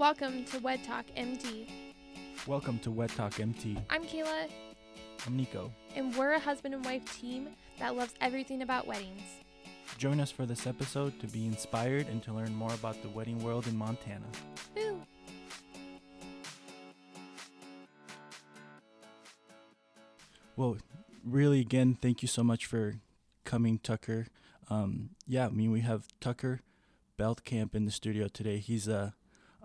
Welcome to Wed Talk MT. Welcome to Wed Talk MT. I'm Kayla, I'm Nico. and we're a husband and wife team that loves everything about weddings. Join us for this episode to be inspired and to learn more about the wedding world in Montana. Woo! Well, really, again, thank you so much for coming, Tucker. Um, yeah, I mean, we have Tucker Beltcamp in the studio today. He's a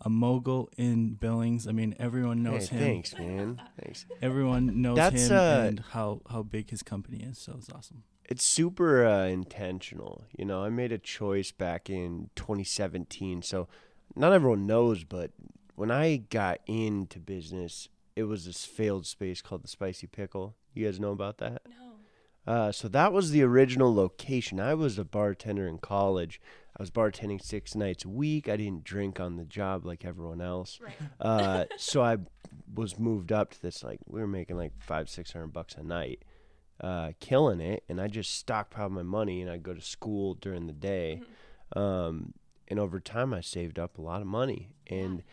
a mogul in Billings. I mean, everyone knows hey, him. Thanks, man. Thanks. Everyone knows That's, him uh, and how how big his company is. So it's awesome. It's super uh, intentional. You know, I made a choice back in 2017. So not everyone knows, but when I got into business, it was this failed space called the Spicy Pickle. You guys know about that? No. Uh, so that was the original location. I was a bartender in college. I was bartending six nights a week. I didn't drink on the job like everyone else. Right. Uh, so I was moved up to this like we were making like five six hundred bucks a night, uh, killing it. And I just stockpiled my money and I'd go to school during the day. Um, and over time, I saved up a lot of money. And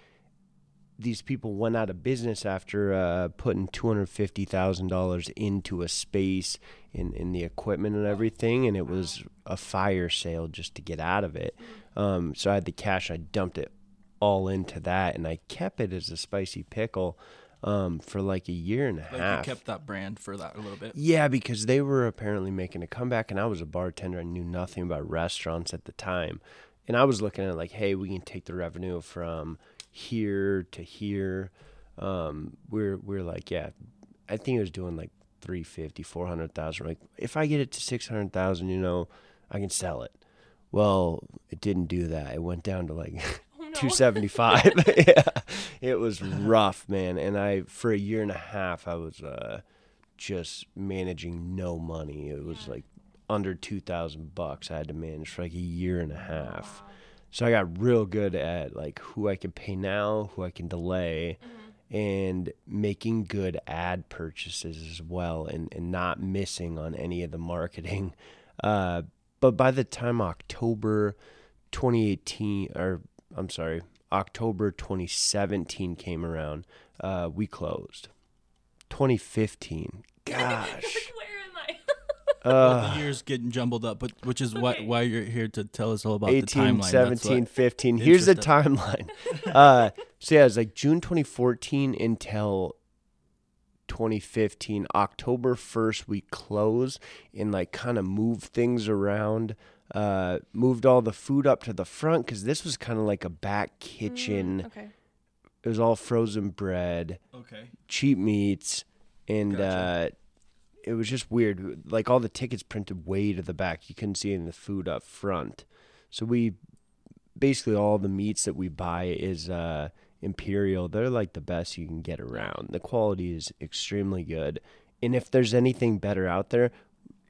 these people went out of business after uh, putting two hundred fifty thousand dollars into a space in in the equipment and everything, and it was a fire sale just to get out of it. Um, so I had the cash, I dumped it all into that, and I kept it as a spicy pickle um, for like a year and a Like half. you kept that brand for that a little bit. Yeah, because they were apparently making a comeback, and I was a bartender. I knew nothing about restaurants at the time, and I was looking at like, hey, we can take the revenue from here to here. Um, we're we're like, yeah, I think it was doing like 350, 400,000. Like, if I get it to 600,000, you know, I can sell it. Well, it didn't do that. It went down to like Oh, no. 275 yeah it was rough man and i for a year and a half i was uh just managing no money it was like under 2000 bucks i had to manage for like a year and a half so i got real good at like who i can pay now who i can delay and making good ad purchases as well and, and not missing on any of the marketing uh, but by the time october 2018 or I'm sorry, October 2017 came around, uh, we closed. 2015. Gosh. Where am I? Uh, the years getting jumbled up, but which is what why you're here to tell us all about 18, the timeline. That's 17, 15. Here's the timeline. uh, so yeah, it was like June 2014 until 2015. October 1st, we closed and like kind of moved things around. Uh, moved all the food up to the front because this was kind of like a back kitchen. Mm, okay. It was all frozen bread. Okay. cheap meats and Gotcha. uh it was just weird. Like all the tickets printed way to the back. You couldn't see any of the food up front. So we basically all the meats that we buy is uh imperial. They're like the best you can get around. The quality is extremely good. And if there's anything better out there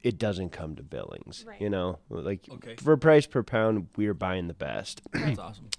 it doesn't come to billings Right. you know? Like Okay. for price per pound we're buying the best. That's awesome.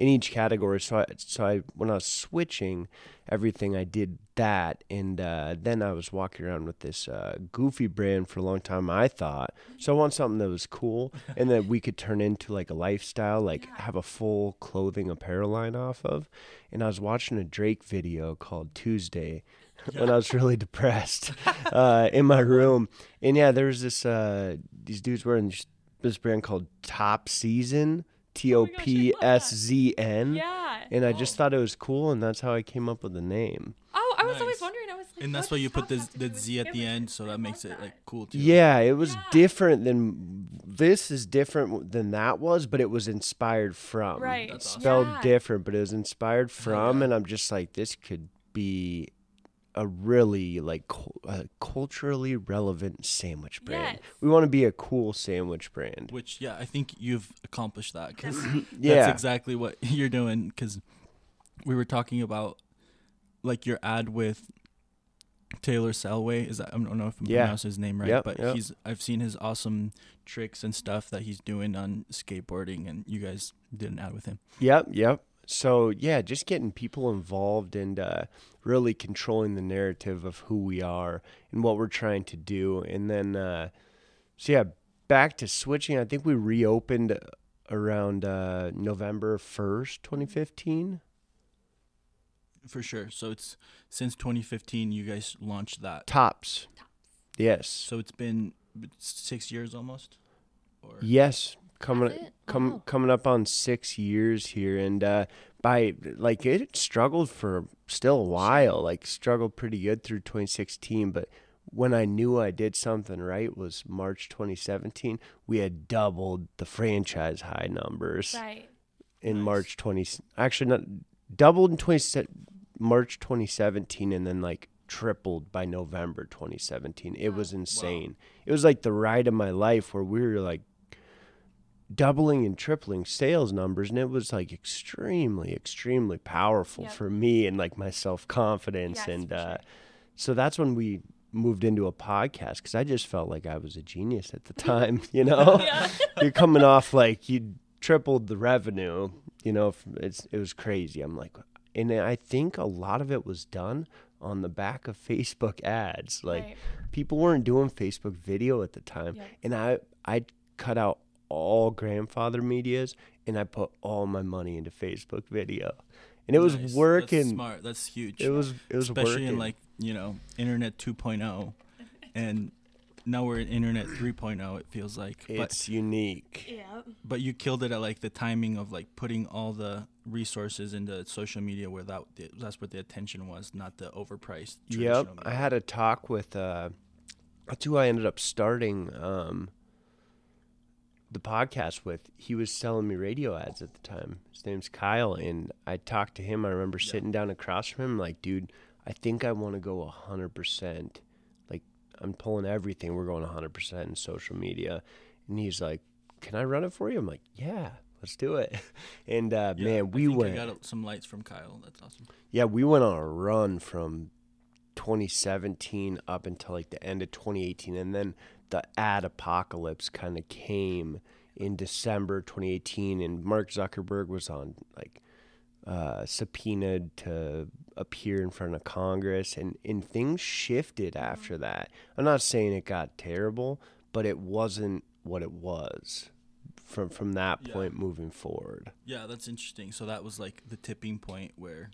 In each category. So I, so I when I was switching everything, I did that, and uh, then I was walking around with this uh, goofy brand for a long time. I thought so. I want something that was cool and that we could turn into like a lifestyle, like have a full clothing apparel line off of. And I was watching a Drake video called Tuesday. When I was really depressed uh, in my room, and yeah, there was this uh, these dudes wearing this brand called Top Season, Oh T O P S Z N. Yeah. And I oh. just thought it was cool, and that's how I came up with the name. Oh, I was always wondering. I was like, And that's why you put the does that have to the Z at the end, so that makes it like cool too. Yeah, it was Yeah. different than this is different than that was, but it was inspired from. Right. That's awesome. Spelled Yeah. different, but it was inspired from, yeah. and I'm just like, this could be a really like cu- a culturally relevant sandwich brand. Yes. We want to be a cool sandwich brand. Which yeah, I think you've accomplished that because Yeah. that's exactly what you're doing. Because we were talking about like your ad with Taylor Selway. Is that I don't know if I'm Yeah. pronouncing his name right, Yep, but yep. he's I've seen his awesome tricks and stuff that he's doing on skateboarding, and you guys did an ad with him. Yep, yep. So yeah, just getting people involved and uh, really controlling the narrative of who we are and what we're trying to do, and then uh, so yeah, back to switching. I think we reopened around uh, November first, twenty fifteen. For sure. So it's since 2015 you guys launched that. Tops. Yes. So it's been six years almost. Or Yes, coming com- coming up on six years here, and uh, by like it struggled for still a while. Like struggled pretty good through 2016, but when I knew I did something right was March 2017. We had doubled the franchise high numbers Right. in Nice. March 20. Actually, not doubled in 20 March 2017, and then like tripled by November 2017. It Wow. was insane. It was like the ride of my life where we were like doubling and tripling sales numbers and it was like extremely extremely powerful Yep. for me and like my self-confidence Yes, and uh sure. so that's when we moved into a podcast because i just felt like i was a genius at the time you know Yeah. you're coming off like you tripled the revenue you know it's it was crazy i'm like and i think a lot of it was done on the back of facebook ads like Right. people weren't doing facebook video at the time Yep. and i i cut out all grandfather medias and i put all my money into facebook video and it was Nice. That's working smart. That's huge. it was it was especially working in like you know internet 2.0 and now we're in internet 3.0 it feels like but it's unique Yeah. but you killed it at like the timing of like putting all the resources into social media where that that's what the attention was not the overpriced Yep, traditional I had a talk with. Uh, that's who I ended up starting um, the podcast with. He was selling me radio ads at the time. His name's Kyle, and I talked to him. I remember Yeah. sitting down across from him, like, dude, I think I want to go hundred percent. Like, I'm pulling everything. We're going hundred percent in social media, and he's like, "Can I run it for you?" I'm like, "Yeah." Let's do it, and uh, Yeah, man, I we think went. I got some lights from Kyle. That's awesome. Yeah, we went on a run from 2017 up until like the end of 2018, and then the ad apocalypse kind of came in December 2018, and Mark Zuckerberg was on like uh, subpoenaed to appear in front of Congress, and and things shifted after that. I'm not saying it got terrible, but it wasn't what it was from from that Yeah. point moving forward. Yeah, that's interesting. So that was like the tipping point where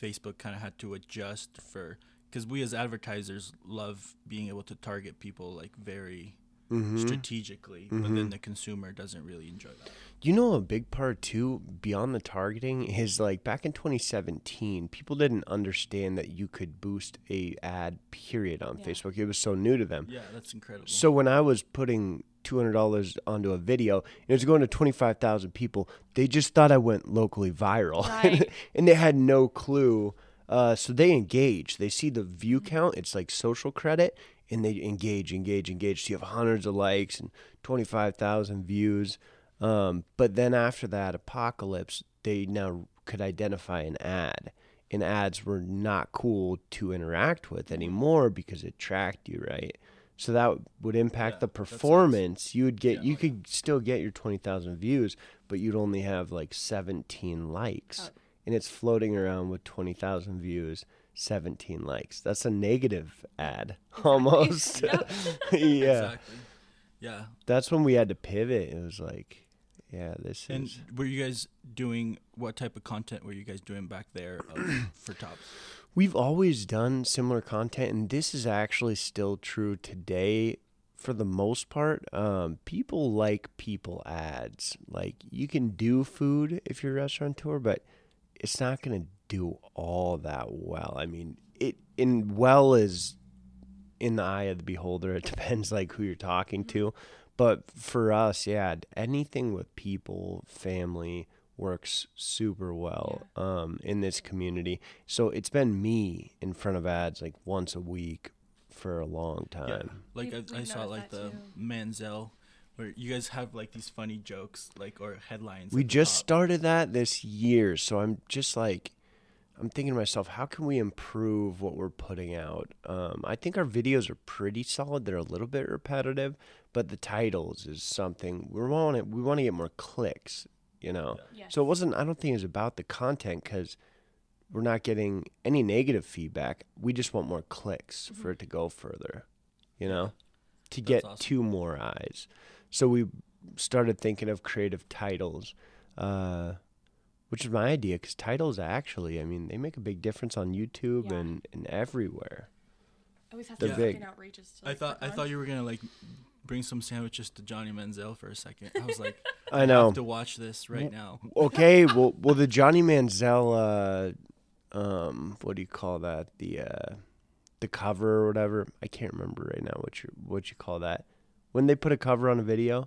Facebook kind of had to adjust for because we as advertisers love being able to target people like very Mhm. strategically, but then the consumer doesn't really enjoy that. You know, a big part too, beyond the targeting, is like back in 2017, people didn't understand that you could boost a ad period on Yeah. Facebook. It was so new to them. Yeah, that's incredible. So when I was putting $200 onto a video and it was going to 25,000 people, they just thought I went locally viral. Right. and they had no clue. Uh, so they engage. They see the view count. It's like social credit. And they engage, engage, engage. So you have hundreds of likes and 25,000 views. Um, but then after that apocalypse, they now could identify an ad. And ads were not cool to interact with anymore because it tracked you, right? So that would impact Yeah, the that sucks. performance. You would get, Yeah. you could still get your 20,000 views, but you'd only have like 17 likes. Oh. And it's floating around with 20,000 views, 17 likes. That's a negative ad almost. Yeah. Exactly. Yeah. That's when we had to pivot. It was like, yeah, this And is. were you guys doing what type of content were you guys doing back there of, for tops? We've always done similar content, and this is actually still true today for the most part. Um, people like people ads. Like, you can do food if you're a restaurateur, but it's not going to do all that well. I mean, it in well is in the eye of the beholder. It depends like who you're talking to. But for us, yeah, anything with people, family works super well um, in this community. So it's been me in front of ads like once a week for a long Yeah. time. Like We've- I, I we've saw like the too. Manziel where you guys have like these funny jokes like or headlines. We just top. started that this year, so I'm just like, I'm thinking to myself, how can we improve what we're putting out? Um, I think our videos are pretty solid. They're a little bit repetitive, but the titles is something we want to we want to get more clicks, you know. Yes. So it wasn't. I don't think it was about the content because we're not getting any negative feedback. We just want more clicks for it to go further, you know, to That's get awesome. two more eyes. So we started thinking of creative titles. Uh, which is my idea because titles actually, I mean, they make a big difference on YouTube Yeah. and, and everywhere. Always have They're to be big. outrageous. To, I thought I on. thought you were gonna like bring some sandwiches to Johnny Manziel for a second. I was like, I know. have to watch this right now. okay, well, well, the Johnny Manziel, uh, um, what do you call that? The uh, the cover or whatever. I can't remember right now what you what you call that. When they put a cover on a video.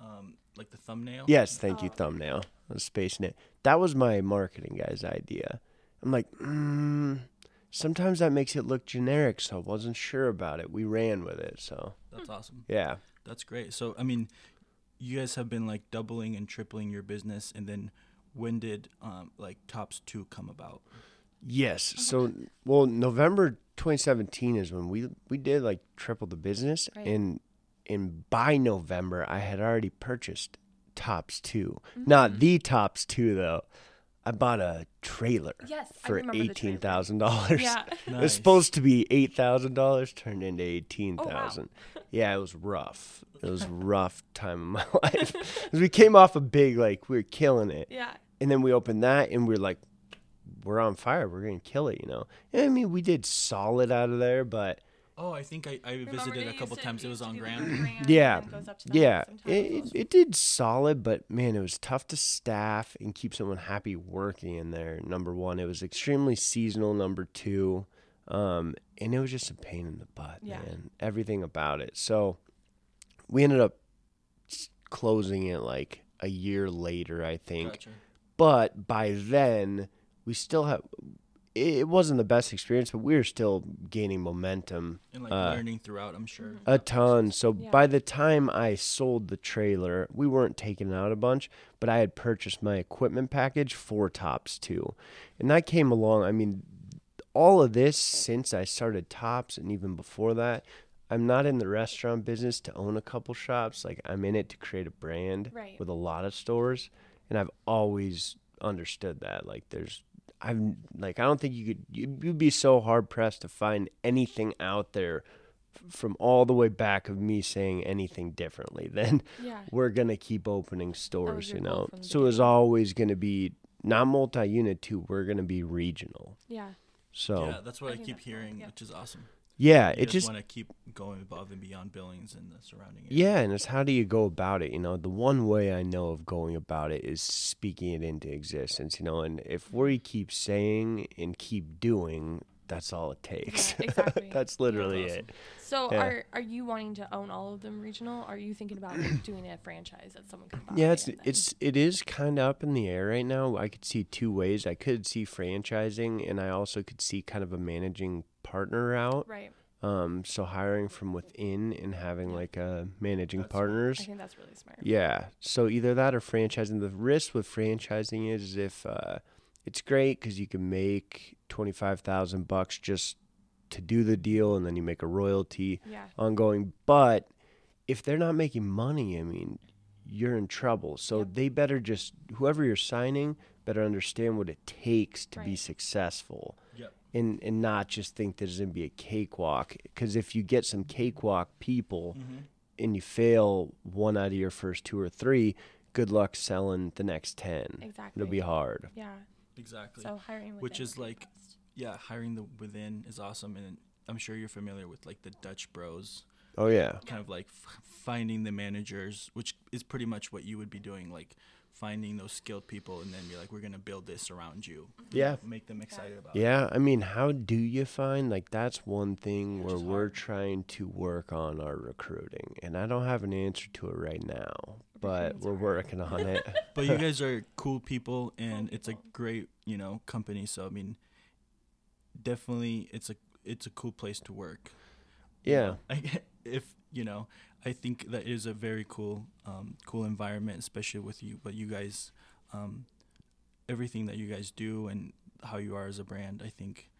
Um, like the thumbnail. Yes, thank you, Oh. thumbnail. I was spacing it. That was my marketing guy's idea. I'm like, mm, sometimes that makes it look generic, so I wasn't sure about it. We ran with it, so that's awesome. yeah. That's great. So I mean, you guys have been like doubling and tripling your business, and then when did um like Tops Two come about? Yes. So, well, November 2017 is when we we did like triple the business, Right. and and by November I had already purchased Tops 2 mm-hmm. Not the Tops Two though. I bought a trailer Yes, I for remember the eighteen trailer. thousand dollars. Yeah. It was supposed to be eight thousand dollars, turned into eighteen Oh, wow. Yeah, it was rough. It was a rough time of my life. 'Cause we came off a big like we were killing it, Yeah. and then we opened that and we are like, we're on fire. We're gonna kill it, you know. And I mean, we did solid out of there, but Oh, I think I, I Remember, visited a couple to- times. It was on be Grand. Grand yeah, and goes up to the yeah, it, it, it did solid, but man, it was tough to staff and keep someone happy working in there. Number one, it was extremely seasonal. Number two, um, and it was just a pain in the butt, Yeah. man. Everything about it. So we ended up closing it like a year later, I think. Gotcha. But by then, we still have. It it wasn't the best experience, but we were still gaining momentum And like Uh, learning throughout, I'm sure. a ton. So Yeah. by the time I sold the trailer, we weren't taking out a bunch, but I had purchased my equipment package for Tops Two. And that came along. I mean, all of this since I started Tops and even before that, I'm not in the restaurant business to own a couple shops. Like I'm in it to create a brand Right. with a lot of stores, and I've always understood that. Like there's I've like I don't think you could you'd you'd be so hard pressed to find anything out there f- from all the way back of me saying anything differently then Yeah. we're gonna keep opening stores you know so it's beginning. always gonna be not multi-unit too we're gonna be regional Yeah. so Yeah, that's what I I, keep hearing, yeah. which is awesome. Yeah You it guys just want to keep going above and beyond Billings and the surrounding area. Yeah, and it's how do you go about it? You know, the one way I know of going about it is speaking it into existence. You know, and if we mm-hmm. keep saying and keep doing, that's all it takes. Yeah, exactly. that's literally That's it. So Yeah. are are you wanting to own all of them regional? Are you thinking about like, doing a franchise that someone can buy? Yeah, it's it's it is kind of up in the air right now. I could see two ways. I could see franchising, and I also could see kind of a managing partner out. right. Um, so hiring from within and having Yeah. like uh, managing That's smart. partners. I think that's really smart. Yeah. So either that or franchising. The risk with franchising is if uh, it's great because you can make twenty five thousand bucks just to do the deal, and then you make a royalty Yeah. ongoing. But if they're not making money, I mean, you're in trouble. So Yep. they better just whoever you're signing better understand what it takes to be successful. Yep. And, and not just think there's going to be a cakewalk. Because if you get some cakewalk people, Mm-hmm. and you fail one out of your first two or three, good luck selling the next 10. Exactly. It'll be hard. Yeah. Exactly. So hiring Which is like- best. yeah, hiring the within is awesome, and I'm sure you're familiar with like the Dutch Bros, Oh, yeah. kind of like f- finding the managers, which is pretty much what you would be doing, like finding those skilled people, and then be like, we're gonna build this around you. Mm-hmm. Yeah. Make them excited about. it. Yeah, I mean, how do you find like that's one thing where we're hard. trying to work on our recruiting, and I don't have an answer to it right now, but we're hard. working on it. But you guys are cool people, and it's a great, you know, company. So I mean, definitely, it's a it's a cool place to work. Yeah. If you know, I think that is a very cool, um, cool environment, especially with you. But you guys, um, everything that you guys do and how you are as a brand, I think,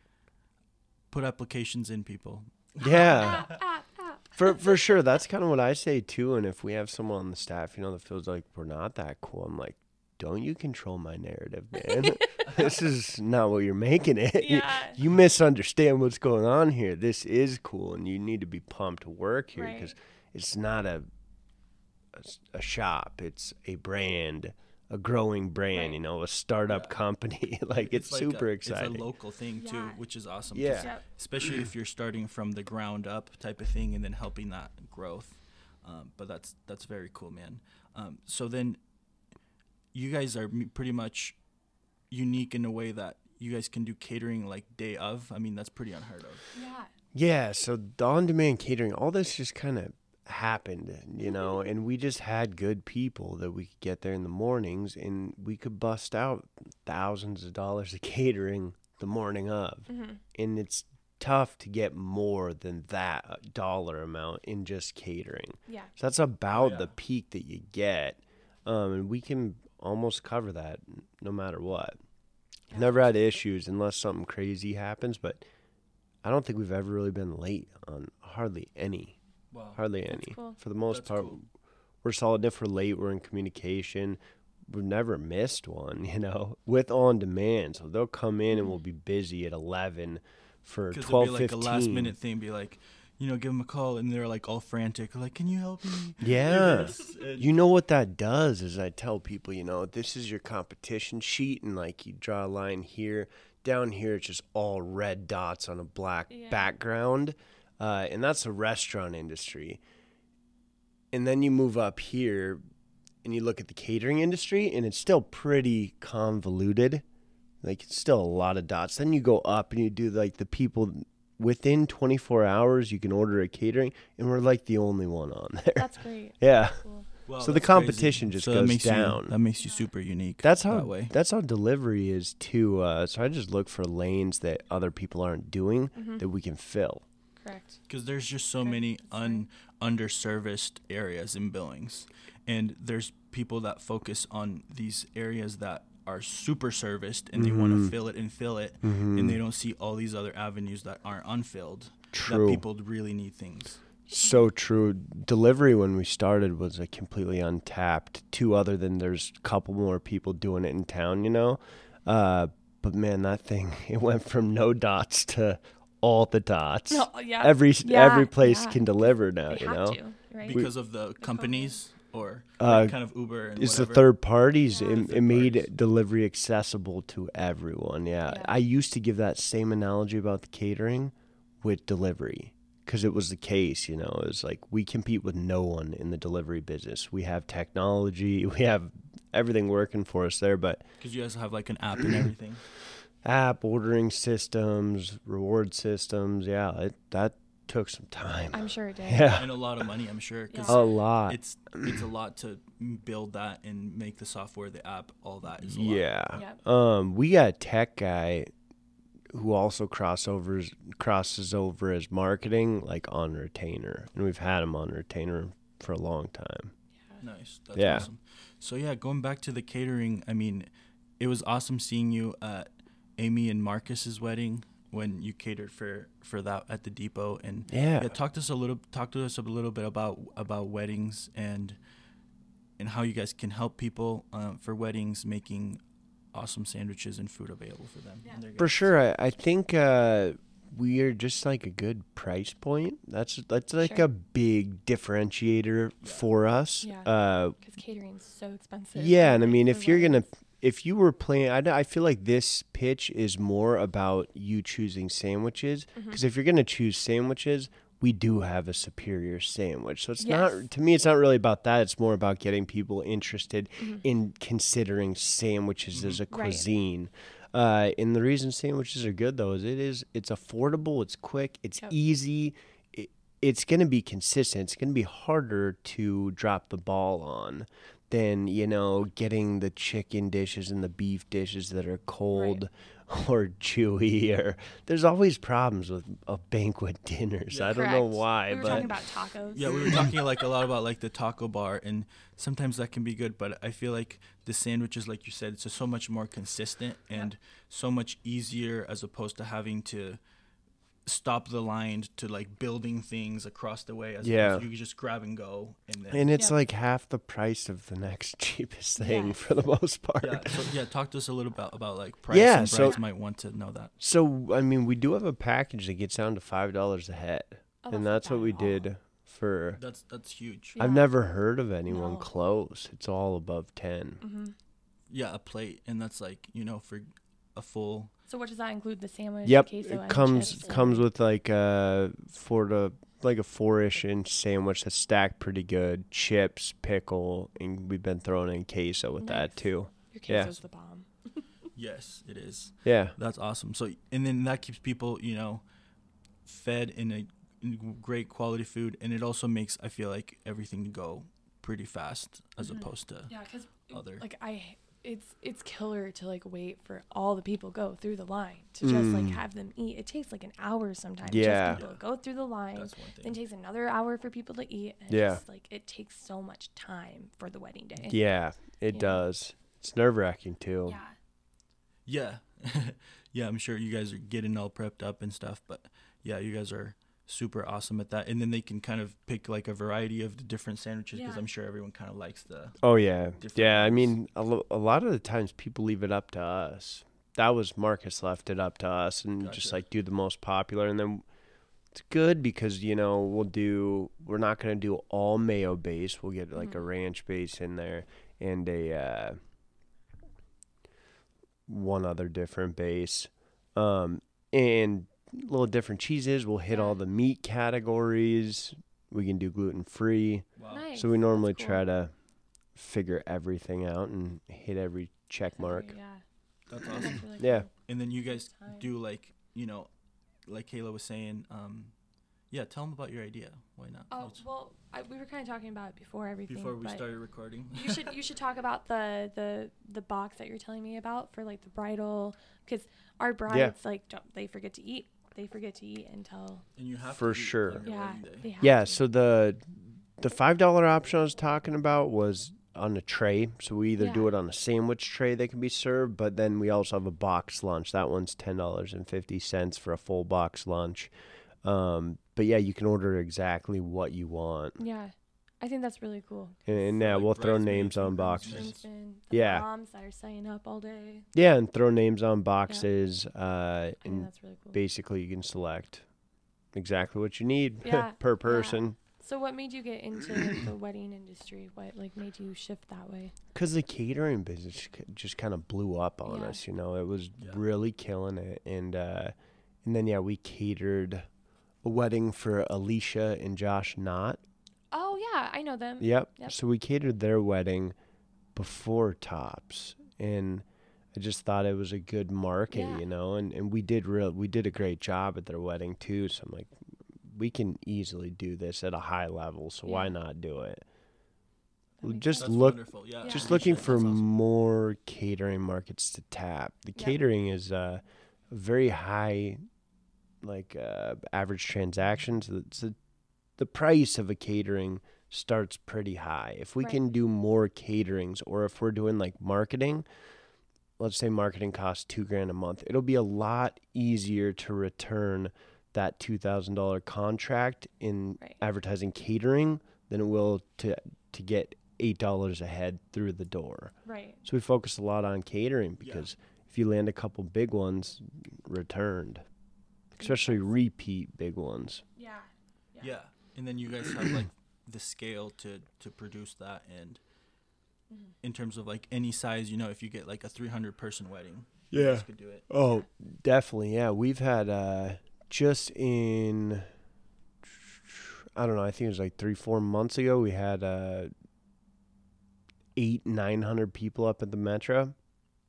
put applications in people. Yeah, Ah, ah, ah. for for sure. That's kind of what I say too. And if we have someone on the staff, you know, that feels like we're not that cool, I'm like, don't you control my narrative, man? this is not what you're making it. You- Yeah. you misunderstand what's going on here. This is cool, and you need to be pumped to work here Right. Because it's not a a shop. It's a brand, a growing brand, Right. you know, a startup Yeah. company. like it's, like super a, exciting. It's a local thing too, Yeah. which is awesome. Yeah. Yep. especially if you're starting from the ground up type of thing and then helping that growth. Um, but that's that's very cool, man. Um, so then, you guys are pretty much unique in a way that you guys can do catering like day of. I mean, that's pretty unheard of. Yeah. Yeah, so the on-demand catering, all this just kind of happened, you know, and we just had good people that we could get there in the mornings, and we could bust out thousands of dollars of catering the morning of, Mhm. and it's tough to get more than that dollar amount in just catering. Yeah. So that's about yeah. the peak that you get, um, and we can almost cover that no matter what. Yeah. Never had issues unless something crazy happens, but I don't think we've ever really been late on hardly any. Wow. Hardly That's any. cool. For the most That's part, cool. we're solid. If we're late, we're in communication. We've never missed one, you know, with on demand. So they'll come in and we'll be busy at 11 for Because 12, be like 15. a last minute thing, be like, you know, give them a call, and they're like all frantic, like, can you help me? do Yeah. You know what that does is I tell people, you know, this is your competition sheet, and like you draw a line here, down here, it's just all red dots on a black Yeah. background, uh, and that's the restaurant industry. And then you move up here, and you look at the catering industry, and it's still pretty convoluted. Like it's still a lot of dots. Then you go up and you do like the people within 24 hours you can order a catering, and we're like the only one on there. That's great. Yeah. Cool. Wow, So the that's crazy. competition just that goes makes down. You, that makes you super unique. That's how that way. that's how delivery is too. Uh, so I just look for lanes that other people aren't doing Mhm. that we can fill. Correct. because there's just so Okay, many that's un underserviced areas in Billings, and there's people that focus on these areas that are super serviced and they want to fill it and fill it, Mhm. and they don't see all these other avenues that aren't unfilled. True. That people really need things. So true. Delivery when we started was a completely untapped. Two other than there's a couple more people doing it in town, you know. Uh, but man, that thing it went from no dots to all the dots. No, yeah. Every Yeah, every place yeah. can deliver now, they you have know. to, right? because of the companies or Uh, kind of Uber and It's the third parties. Yeah. It, Third it made parties. delivery accessible to everyone. Yeah. Yeah. I used to give that same analogy about the catering with delivery because it was the case. You know, it was like we compete with no one in the delivery business. We have technology, we have everything working for us there, but because you guys have like an app and everything. app ordering systems, reward systems, yeah, it, that took some time. I'm sure it did. Yeah. and a lot of money, I'm sure, because A lot. it's it's a lot to build that and make the software, the app, all that is a lot. Yeah. Yep. Um, we got a tech guy who also crossovers crosses over as marketing, like on retainer, and we've had him on retainer for a long time. Yeah. Nice. That's Yeah. awesome. So yeah, going back to the catering, I mean, it was awesome seeing you at Amy and Marcus's wedding when you catered for for that at the depot and Yeah. yeah, talk to us a little talk to us a little bit about about weddings and and how you guys can help people uh, for weddings making awesome sandwiches and food available for them. and their For sure, I, I think uh, we are just like a good price point. That's that's like Sure. a big differentiator for us. Yeah. Uh, Because catering's so expensive. Yeah, and I mean, if you're gonna, if you were playing, I, I feel like this pitch is more about you choosing sandwiches. Because if you're gonna choose sandwiches, we do have a superior sandwich. So it's Yes. not to me. It's not really about that. It's more about getting people interested Mhm. in considering sandwiches as a Right. cuisine. Uh, and the reason sandwiches are good though is it is it's affordable, it's quick, it's Yep. easy. It, it's going to be consistent. It's going to be harder to drop the ball on than you know getting the chicken dishes and the beef dishes that are cold or chewy or there's always problems with a banquet dinners. Yeah. I don't know Correct. why, we were but talking about tacos. Yeah, we were talking like a lot about like the taco bar, and sometimes that can be good, but I feel like the sandwiches, like you said, it's just so much more consistent and so much easier as opposed to having to stop the line to like building things across the way. As Yeah. opposed you can just grab and go, and then and it's Yeah. like half the price of the next cheapest thing Yes. for the most part. yeah. So yeah, talk to us a little about about like price. Yeah, and so- brides might want to know that. So I mean, we do have a package that gets down to five dollars a head, Oh, and not that's what we all. did for. That's that's huge. Yeah. I've never heard of anyone No. close. It's all above ten. Mhm. yeah a plate, and that's like you know for a full. So what does that include? The sandwich, Yep, queso, it and comes chips, comes and- with like a four to like a four-ish inch sandwich that's stacked pretty good, chips, pickle, and we've been throwing in queso with that too. Your yeah. queso's the bomb. Yes, it is. Yeah, That's awesome. So and then that keeps people you know fed in a great quality food, and it also makes I feel like everything go pretty fast as Mhm. opposed to Yeah, because other. like I, it's it's killer to like wait for all the people go through the line to just like Mm. have them eat. It takes like an hour sometimes. Yeah. just people to go through the line. that's one thing. Then thing. takes another hour for people to eat. And Yeah. It's like it takes so much time for the wedding day. yeah, it Yeah. does. It's nerve-wracking too. Yeah. Yeah. yeah, I'm sure you guys are getting all prepped up and stuff, but yeah, you guys are super awesome at that. And then they can kind of pick like a variety of the different sandwiches because Yeah. I'm sure everyone kind of likes the. Oh yeah, Different yeah. I mean, a, lo- a lot of the times people leave it up to us. That was Marcus left it up to us and just like do the most popular, and then it's good because you know we'll do. We're not gonna do all mayo base. We'll get like a Mhm. ranch base in there and a uh, one other different base, um, and little different cheeses. We'll hit all the meat categories. We can do gluten free. Wow. Nice. So we normally cool. try to figure everything out and hit every check mark. Okay, yeah. That's That's awesome. really Yeah. cool. And then you guys do like, you know, like Kayla was saying, um, yeah, tell them about your idea. Why not? Oh Let's- well, I, we were kind of talking about it before everything. Before we started recording. you should you should talk about the the the box that you're telling me about for like the bridal because our brides like don't, they forget to eat. They forget to eat until and you have For to sure. yeah wedding day. they have Yeah, so the the five dollar option I was talking about was on a tray. So we either do it on a sandwich tray that can be served, but then we also have a box lunch. That one's ten dollars and fifty cents for a full box lunch. Um, but yeah, you can order exactly what you want, yeah. I think that's really cool. and, and For, yeah, like, we'll throw names on boxes. groomsmen. Groomsmen, the Yeah. moms that are signing up all day. Yeah, and throw names on boxes. Uh, and that's really cool. basically you can select exactly what you need Yeah, per yeah. person. So what made you get into the wedding industry? What like made you shift that way? Because the catering business just kind of blew up on Yeah. us, you know, it was Yeah. really killing it, and uh, and then yeah, we catered a wedding for Alicia and Josh Knott. Oh yeah, I know them. Yep. Yep. So we catered their wedding before Tops, and I just thought it was a good market, Yeah. you know, and, and we did real we did a great job at their wedding too. So I'm like, we can easily do this at a high level, so why not do it? Just. That's look- wonderful. Yeah. Yeah. just for looking for awesome. more catering markets to tap. The Yeah. catering is uh, a very high, like uh, average transactions. It's a, the price of a catering starts pretty high. If we Right. can do more caterings, or if we're doing like marketing, let's say marketing costs two grand a month, it'll be a lot easier to return that two thousand dollar contract in Right. advertising catering than it will to to get eight dollars a head through the door. Right. So we focus a lot on catering Yeah. because if you land a couple big ones, returned, especially repeat big ones. Yeah. Yeah. And then you guys have like the scale to to produce that and Mhm. in terms of like any size, you know, if you get like a 300 person wedding, Yeah. could do it. Oh, definitely. Yeah, we've had uh, just in I don't know. I think it was like three, four months ago. We had uh, eight, nine hundred people up at the Metra.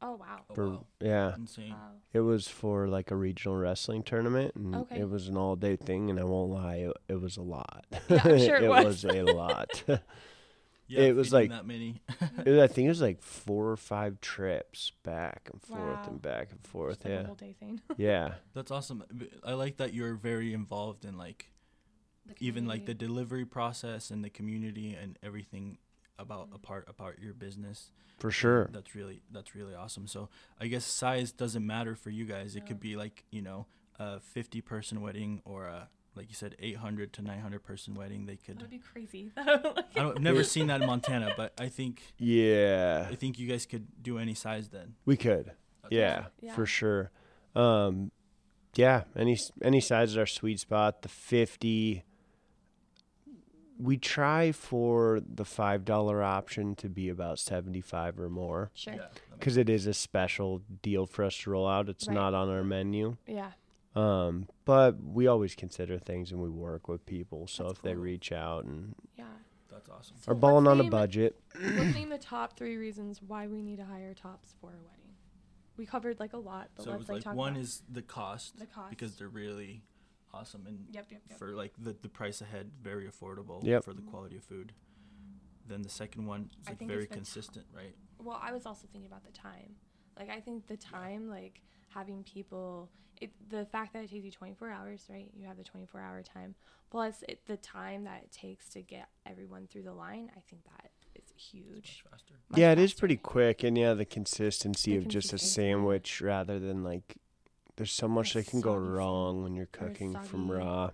Oh wow. Oh, wow. yeah, Insane. Wow. it was for like a regional wrestling tournament, and Okay. it was an all day thing. And I won't lie, it, it was a lot. Yeah, I'm sure it was. a lot. Yeah, It was like- that many. Mm-hmm. It was- I think it was like four or five trips back and forth Wow. and back and forth. Just like a yeah, whole day thing. yeah, That's awesome. I like that you're very involved in like even like the delivery process and the community and everything about Mhm. a part about your business. for sure. That's really that's really awesome. So I guess size doesn't matter for you guys. It could be like you know a 50 person wedding or a like you said 800 to 900 person wedding. They could That could. would be crazy. I don't, I've never seen that in Montana, but I think Yeah, I think you guys could do any size then. we could. That's Yeah, awesome. Yeah. for sure. Um, yeah, any any size is our sweet spot. The fifty, we try for the five dollar option to be about seventy five or more Sure. Yeah. Yeah. because it is a special deal for us to roll out. It's Right. not on our menu. Yeah. Um, but we always consider things and we work with people. So That's if they reach out and Yeah. That's awesome. So are balling on a budget, Let's name the top three reasons why we need to hire tops for a wedding. We covered like a lot, but So let's was like like talk one about is the cost, the cost. because they're really awesome and yep, yep, yep. for like the, the price ahead, very affordable Yep. for the quality of food. Then the second one is like very it's the ti- consistent, right? Well, I was also thinking about the time. Like I think the time, like having people, it the fact that it takes you 24 hours, right? You have the 24 hour time plus it, the time that it takes to get everyone through the line. I think that is It's huge. much faster. Much yeah, it is faster. pretty quick. And yeah, the consistency The of just a sandwich rather than like, there's so much that can go soggy wrong when you're cooking from raw.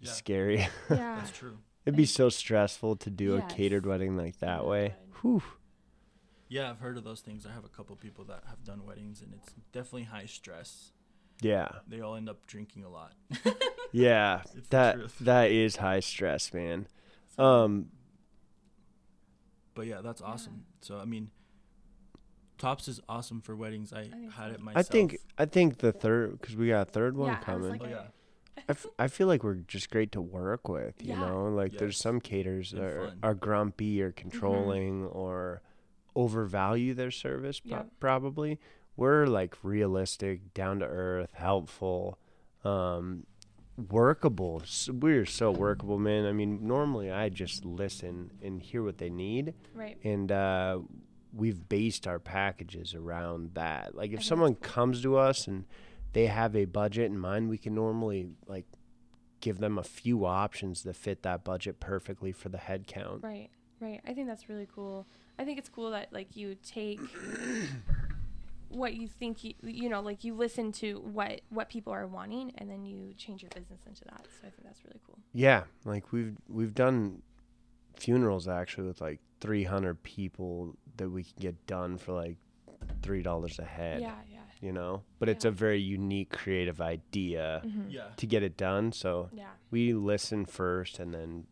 Yeah. Scary. Yeah. That's true. It'd be so stressful to do Yes. a catered wedding like that way. Whew. Yeah, I've heard of those things. I have a couple people that have done weddings, and it's definitely high stress. Yeah. They all end up drinking a lot. Yeah. That that is high stress, man. Um But yeah, that's awesome. So I mean, Tops is awesome for weddings. I, think had so. it myself. I think I think the third cuz we got a third one Yeah, I was like- Oh yeah, I, f- I feel like we're just great to work with, you Yeah. know? Like there's some caterers that are, are grumpy or controlling or overvalue their service pro- Yep. probably. We're like realistic, down to earth, helpful, um workable. S- We're so workable, man. I mean, normally I just listen and hear what they need right. and uh, we've based our packages around that. Like if someone comes to us and they have a budget in mind, we can normally like give them a few options that fit that budget perfectly for the head count. Right, right. I think that's really cool. I think it's cool that like you take what you think you you know like you listen to what what people are wanting and then you change your business into that. So I think that's really cool. Yeah, like we've we've done funerals actually with like 300 people that we can get done for like three dollars a head. Yeah, yeah. You know, but it's a very unique, creative idea Mm-hmm. yeah, to get it done. So Yeah. we listen first and then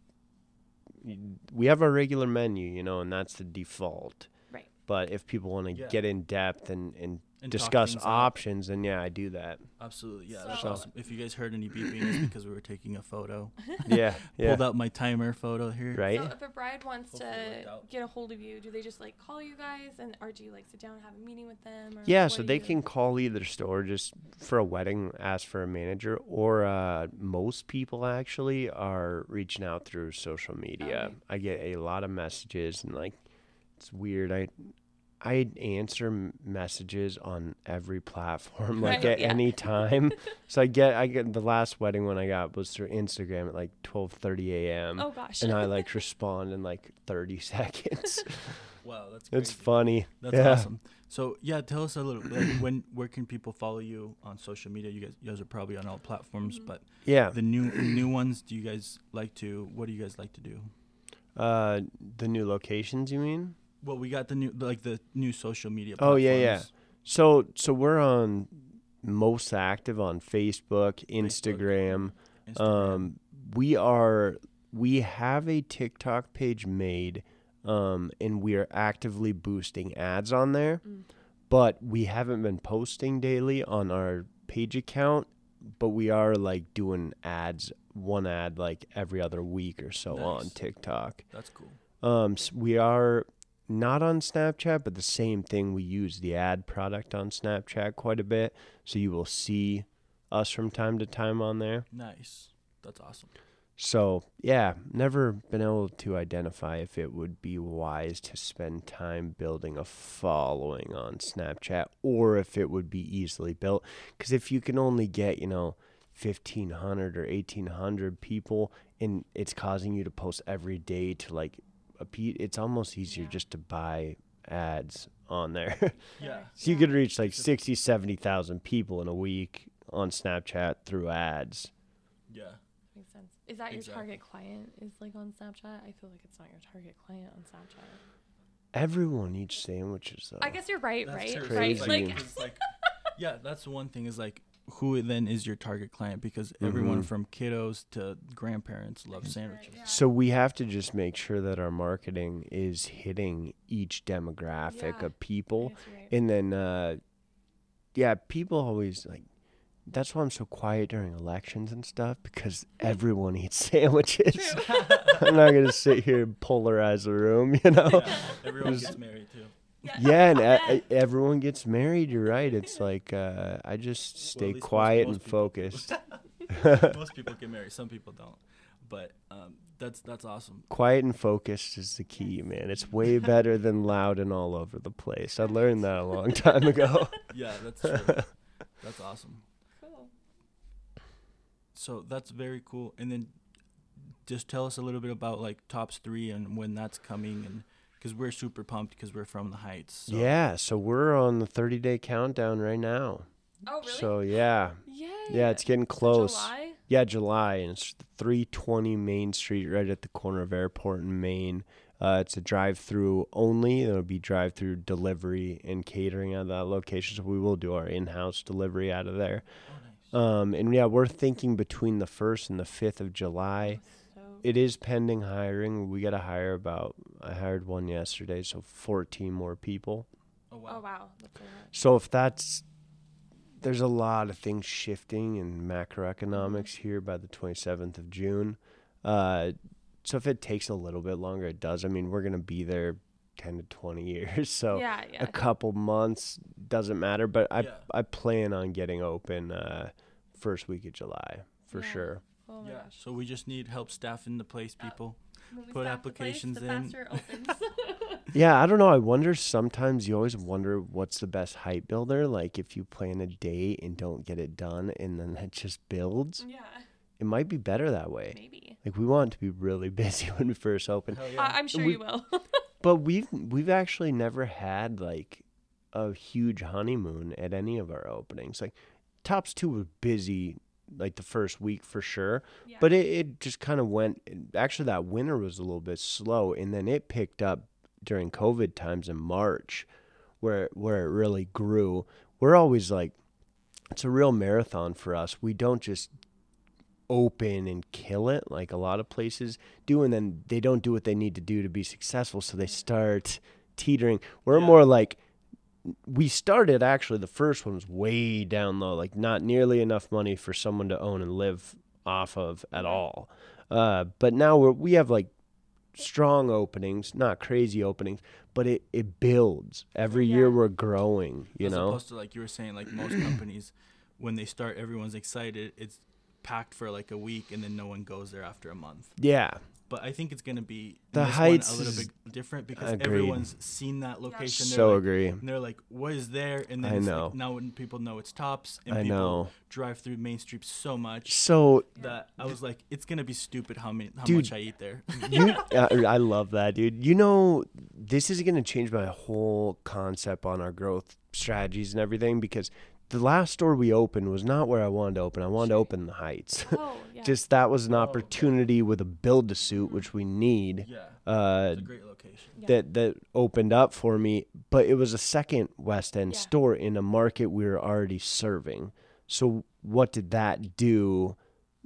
we have our regular menu you know and that's the default Right. but if people want to Yeah. get in depth and, and, And talk discuss options then yeah i do that absolutely. Yeah, that's So- awesome. If you guys heard any beeping, it's because we were taking a photo. yeah yeah Pulled out my timer photo here. right So if a bride wants Hopefully to get a hold of you, do they just like call you guys and or do you like sit down and have a meeting with them? Or yeah so they can call either store just for a wedding ask for a manager or uh, most people actually are reaching out through social media Okay. i get a lot of messages and like it's weird i I answer messages on every platform, like Right, at yeah. any time. so I get, I get the last wedding one I got was through Instagram at like twelve thirty a.m. Oh gosh. and I like respond in like thirty seconds. Wow, that's it's funny. That's yeah. awesome. So yeah, tell us a little bit. Like, when where can people follow you on social media? You guys, you guys are probably on all platforms, Mhm. but Yeah. the new new ones. Do you guys like to? What do you guys like to do? Uh, the new locations, you mean? Well, we got the new like the new social media. Oh, yeah, yeah. So, so we're on most active on Facebook, Instagram. Instagram. Um, we are we have a TikTok page made, um, and we are actively boosting ads on there, Mm. but we haven't been posting daily on our page account. But we are like doing ads, one ad like every other week or so on TikTok. That's cool. Um, s- we are not on Snapchat, but the same thing. We use the ad product on Snapchat quite a bit, so you will see us from time to time on there. Nice. That's awesome. So yeah, never been able to identify if it would be wise to spend time building a following on Snapchat or if it would be easily built. Because if you can only get you know. 1500 or 1800 people and it's causing you to post every day to like a pe- it's almost easier Yeah. just to buy ads on there Yeah. so you could reach like 60 70,000 people in a week on Snapchat through ads Yeah. Makes sense. Is that your Exactly. target client? Is like on Snapchat? I feel like it's not your target client on Snapchat. everyone eats sandwiches though I guess you're right, That's right? Crazy. Right? Like, Like, like, yeah, that's the one thing is like who then is your target client? Because everyone Mhm. from kiddos to grandparents love sandwiches. So we have to just make sure that our marketing is hitting each demographic Yeah. of people. Right. And then, uh, yeah, people always like. That's why I'm so quiet during elections and stuff because everyone eats sandwiches. I'm not gonna sit here and polarize the room, you know. Yeah, everyone It gets married too. Yeah, and e- everyone gets married. You're right. It's like uh, I just stay least most- quiet most and people focused. Most people get married. Some people don't. But um, that's that's awesome. quiet and focused is the key, man. It's way better than loud and all over the place. I learned that a long time ago. Yeah, that's true. that's awesome. Cool. So that's very cool. And then just tell us a little bit about like tops three and when that's coming, and because we're super pumped because we're from the Heights. So. Yeah, so we're on the 30 day countdown right now. Oh, really? So yeah, Yay. yeah, it's getting close. July? Yeah, July, and it's 320 Main Street, right at the corner of Airport and Main. Uh, it's a drive-through only. There'll be drive-through delivery and catering at that location, so we will do our in-house delivery out of there. Oh, nice. Um, and yeah, we're thinking between the first and the fifth of July. So It is pending hiring. We got to hire about. I hired one yesterday, so 14 more people. Oh wow! Oh wow. wow, that's. So if that's there's a lot of things shifting in macroeconomics here by the 27th of June. Uh, so if it takes a little bit longer, it does. I mean, we're gonna be there 10 to 20 years, so yeah, yeah. a couple months doesn't matter. But I Yeah. I plan on getting open uh, first week of July for Yeah. sure. Oh my Yeah. gosh. So we just need help staffing the place, Uh, people. When we put staff the place, applications the in. faster opens. Yeah, I don't know. I wonder sometimes you always wonder what's the best hype builder. Like if you plan a date and don't get it done and then it just builds, yeah, it might be better that way. maybe. Like we want it to be really busy when we first open. Hell I I'm sure We- you will. But we've we've actually never had like a huge honeymoon at any of our openings. Like Tops 2 was busy like the first week for sure. yeah. But it, it just kind of went. Actually, that winter was a little bit slow, and then it picked up during COVID times in March, where where it really grew. We're always like, it's a real marathon for us. We don't just open and kill it like a lot of places do, and then they don't do what they need to do to be successful, so they start teetering. We're Yeah. more like we started actually the first one was way down low like not nearly enough money for someone to own and live off of at all. Uh, but now we're, we have like strong openings not crazy openings but it, it builds. Every year we're growing you As know? opposed to like you were saying, like most companies, when they start, everyone's excited. It's packed for like a week, and then no one goes there after a month. yeah But I think it's gonna be The this one Heights a little is- bit different because Agreed. everyone's seen that location. They're so like, agree And they're like, "What is there?" And then I know. Like, now when people know it's tops, and i people know drive through Main Street so much so that I was like, "It's gonna be stupid how many how Dude. much I eat there." you I, I love that dude you know this is going to change my whole concept on our growth strategies and everything because the last store we opened was not where i wanted to open i wanted to open the heights oh yeah. just that was an Oh, okay. opportunity with a build to suit which we need yeah, uh it's a great location. Yeah. that that opened up for me but it was a second west end Yeah. store in a market we were already serving so what did that do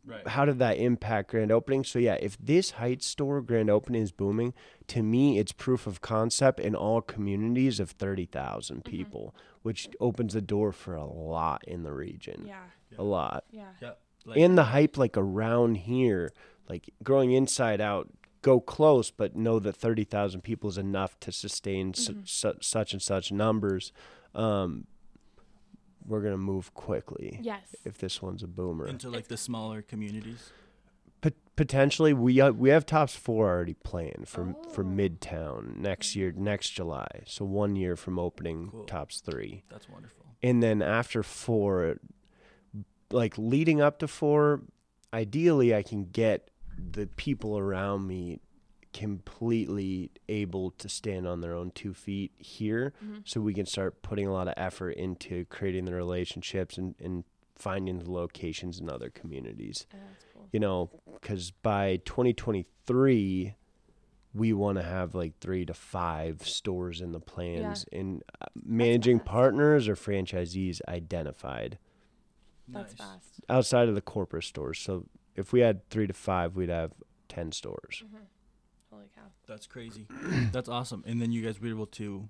Right. how did that impact grand opening? So yeah, if this Heights store grand opening is booming, to me it's proof of concept in all communities of thirty Mm-hmm. people, which opens the door for a lot in the region. yeah, A lot. yeah. Yeah. Like, and the hype like around here, like growing inside out, go close, but know that thirty thousand people is enough to sustain Mm-hmm. su- such and such numbers. Um, we're gonna move quickly Yes. if this one's a boomer. into like the smaller communities. Pot- potentially, we uh, we have tops four already planned for for Oh. Midtown next year, next July. So one year from opening Cool. tops three, That's wonderful. and then after four, like leading up to four, ideally I can get the people around me completely able to stand on their own two feet here Mhm. so we can start putting a lot of effort into creating the relationships and, and finding the locations in other communities Oh, cool. you know, because by 2023, we want to have like three to five stores in the plans and uh, managing partners or franchisees identified. That's Nice. fast. outside of the corporate stores. So if we had three to five, we'd have ten stores. hmm Holy cow. That's crazy. That's awesome. And then you guys were able to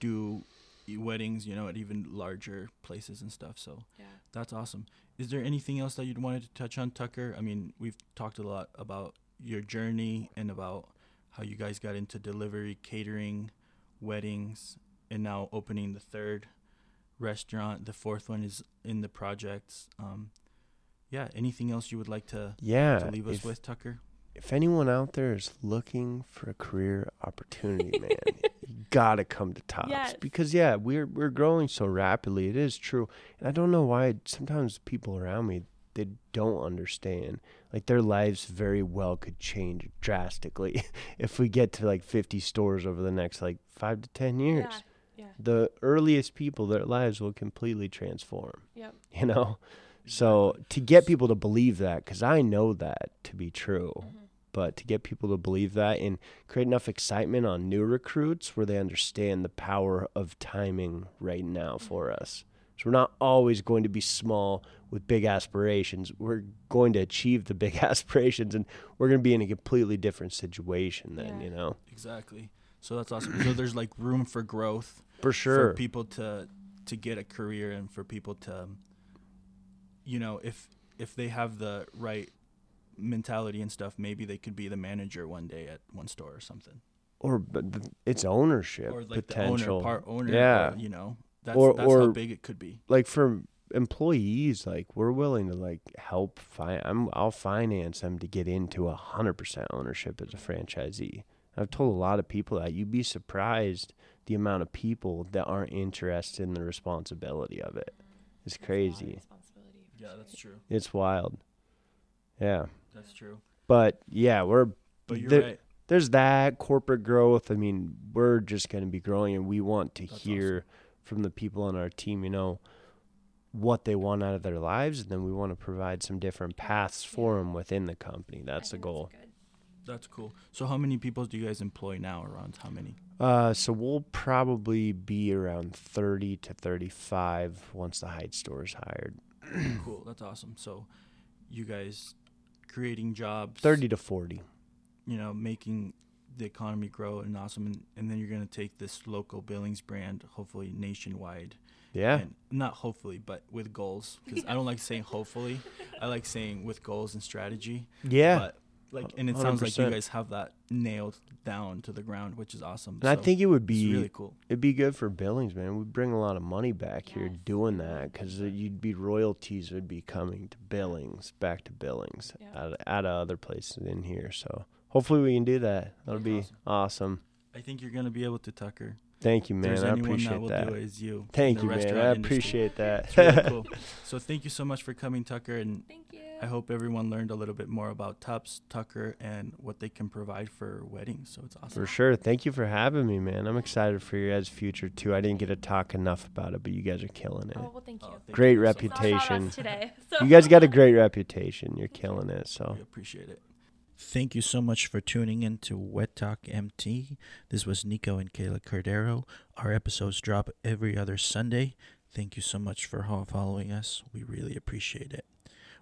do weddings, you know, at even larger places and stuff. So Yeah. that's awesome. Is there anything else that you'd wanted to touch on, Tucker? I mean, we've talked a lot about your journey and about how you guys got into delivery, catering, weddings, and now opening the third restaurant. The fourth one is in the projects. Um, yeah. Anything else you would like to, Yeah. to leave us if, with, Tucker? If anyone out there is looking for a career opportunity, man, you gotta come to Tops Yes. because yeah, we're we're growing so rapidly. It is true, and I don't know why sometimes people around me they don't understand. Like their lives very well could change drastically if we get to like 50 stores over the next like five to ten years. Yeah. Yeah. The earliest people, their lives will completely transform. Yep. You know, so to get people to believe that, because I know that to be true Mhm. But to get people to believe that and create enough excitement on new recruits where they understand the power of timing right now for mm-hmm. us. So we're not always going to be small with big aspirations. We're going to achieve the big aspirations and we're going to be in a completely different situation then, Yeah. you know. Exactly. So that's awesome. so there's like room for growth For sure. for people to to get a career and for people to you know if if they have the right mentality and stuff maybe they could be the manager one day at one store or something or but th- it's ownership or like potential. the owner part owner Yeah. or, you know that's Or- that's how big it could be like for employees like we're willing to like help fi- I'm I'll finance them to get into a hundred percent ownership as a franchisee. I've told a lot of people that you'd be surprised the amount of people that aren't interested in the responsibility of it. It's That's a lot of crazy. responsibility yeah sure. that's true It's wild. Yeah. That's true But yeah, we're but you're There- right there's that corporate growth. I mean, we're just going to be growing and we want to That's hear from the people on our team, you know, what they want out of their lives and then we want to provide some different paths for Yeah. them within the company. I That's the goal. good. that's cool so how many people do you guys employ now around how many Uh so we'll probably be around 30 to 35 once the Heights store is hired. cool that's awesome so you guys creating jobs 30 to 40. you know, making the economy grow and awesome, and, and then you're gonna take this local Billings brand, hopefully nationwide. Yeah. And not hopefully, but with goals, because I don't like saying hopefully. I like saying with goals and strategy. yeah. But like, and it sounds like you guys have that nailed down to the ground, which is awesome. and I think it would be really cool. It'd be good for Billings, man. We'd bring a lot of money back here doing that because uh, you'd be royalties would be coming to Billings, back to Billings, Yeah. out, of, out of other places in here. So hopefully we can do that. That'll be Awesome. awesome. I think you're gonna be able to, Tucker. Thank you, man. I anyone that appreciate that. do it is you. Thank you, man. restaurant I industry. appreciate that. Really cool. So thank you so much for coming, Tucker, and Thank you. I hope everyone learned a little bit more about Tops, Tucker, and what they can provide for weddings. So it's awesome. For sure. Thank you for having me, man. I'm excited for your guys' future too. I didn't get to talk enough about it, but you guys are killing it. Oh well, thank you. Oh, thank Great you so much. It's all about us reputation. today. So. You guys got a great reputation. You're killing it. So We appreciate it. Thank you so much for tuning in to Wet Talk MT. This was Nico and Kayla Cordero. Our episodes drop every other Sunday. Thank you so much for following us. We really appreciate it.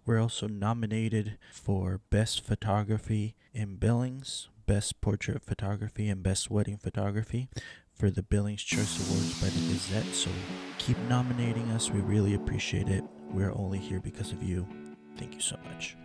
We're also nominated for Best Photography in Billings, Best Portrait Photography, and Best Wedding Photography for the Billings Choice Awards by the Gazette. So keep nominating us. We really appreciate it. We're only here because of you. Thank you so much.